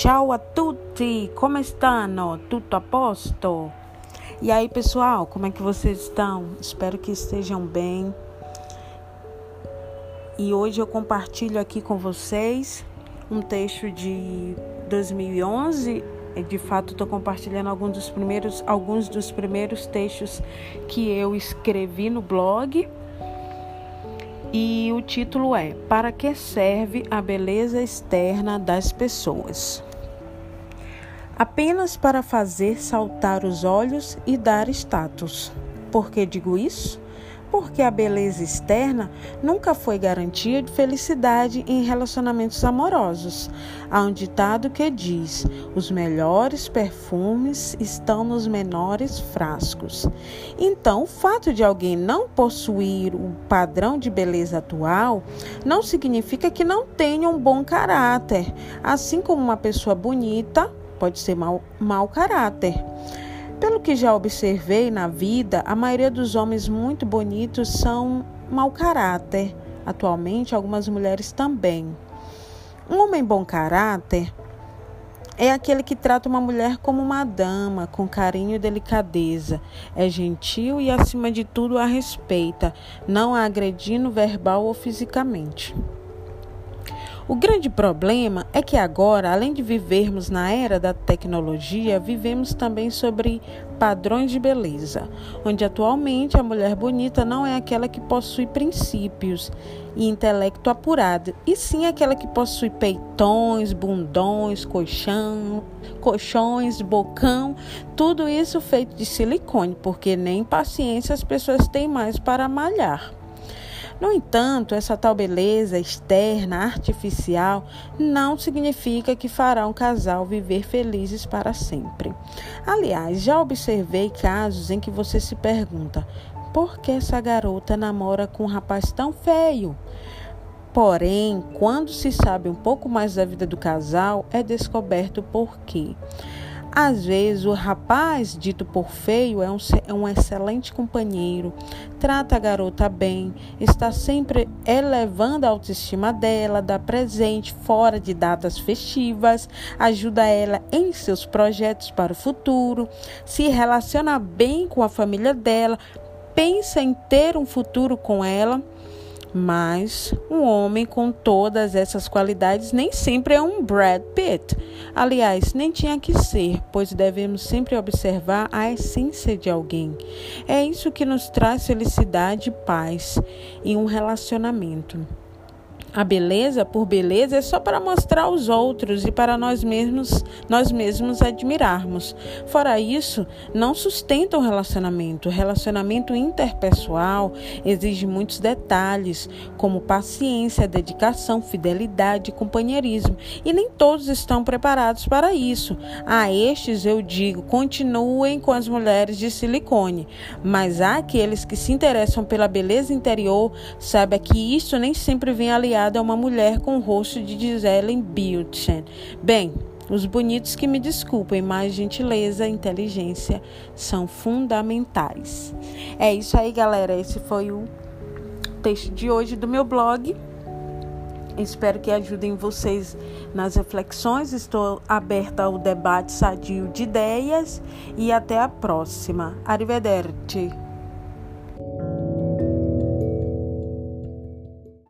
Ciao a tutti, come stanno? Tutto a posto? E aí, pessoal, como é que vocês estão? Espero que estejam bem. E hoje eu compartilho aqui com vocês um texto de 2011. De fato, estou compartilhando alguns dos primeiros, alguns dos primeiros textos que eu escrevi no blog. E o título é Para que serve a beleza externa das pessoas? Apenas para fazer saltar os olhos e dar status. Por que digo isso? Porque a beleza externa nunca foi garantia de felicidade em relacionamentos amorosos. Há um ditado que diz: os melhores perfumes estão nos menores frascos. Então, o fato de alguém não possuir o padrão de beleza atual não significa que não tenha um bom caráter. Assim como uma pessoa bonita pode ser mau, mau caráter. Pelo que já observei na vida, a maioria dos homens muito bonitos são mau caráter. Atualmente, algumas mulheres também. Um homem bom caráter é aquele que trata uma mulher como uma dama, com carinho e delicadeza. É gentil e, acima de tudo, a respeita, não a agredindo verbal ou fisicamente. O grande problema é que agora, além de vivermos na era da tecnologia, vivemos também sobre padrões de beleza, onde atualmente a mulher bonita não é aquela que possui princípios e intelecto apurado, e sim aquela que possui peitões, bundões, colchão, colchões, bocão, tudo isso feito de silicone, porque nem paciência as pessoas têm mais para malhar. No entanto, essa tal beleza externa, artificial, não significa que fará um casal viver felizes para sempre. Aliás, já observei casos em que você se pergunta: por que essa garota namora com um rapaz tão feio? Porém, quando se sabe um pouco mais da vida do casal, é descoberto o porquê. Às vezes, o rapaz, dito por feio, é um, é um excelente companheiro, trata a garota bem, está sempre elevando a autoestima dela, dá presente fora de datas festivas, ajuda ela em seus projetos para o futuro, se relaciona bem com a família dela, pensa em ter um futuro com ela. Mas um homem com todas essas qualidades nem sempre é um Brad Pitt. Aliás, nem tinha que ser, pois devemos sempre observar a essência de alguém. É isso que nos traz felicidade e paz em um relacionamento. A beleza por beleza é só para mostrar aos outros e para nós mesmos, nós mesmos admirarmos. Fora isso, não sustenta o relacionamento. O relacionamento interpessoal exige muitos detalhes, como paciência, dedicação, fidelidade companheirismo, e nem todos estão preparados para isso. A estes eu digo, continuem com as mulheres de silicone, mas há aqueles que se interessam pela beleza interior, saiba que isso nem sempre vem aliado a uma mulher com o rosto de Gisele Bündchen. Bem, os bonitos que me desculpem, mas gentileza e inteligência são fundamentais. É isso aí, galera. Esse foi o texto de hoje do meu blog. Espero que ajudem vocês nas reflexões. Estou aberta ao debate sadio de ideias e até a próxima. Arrivederci.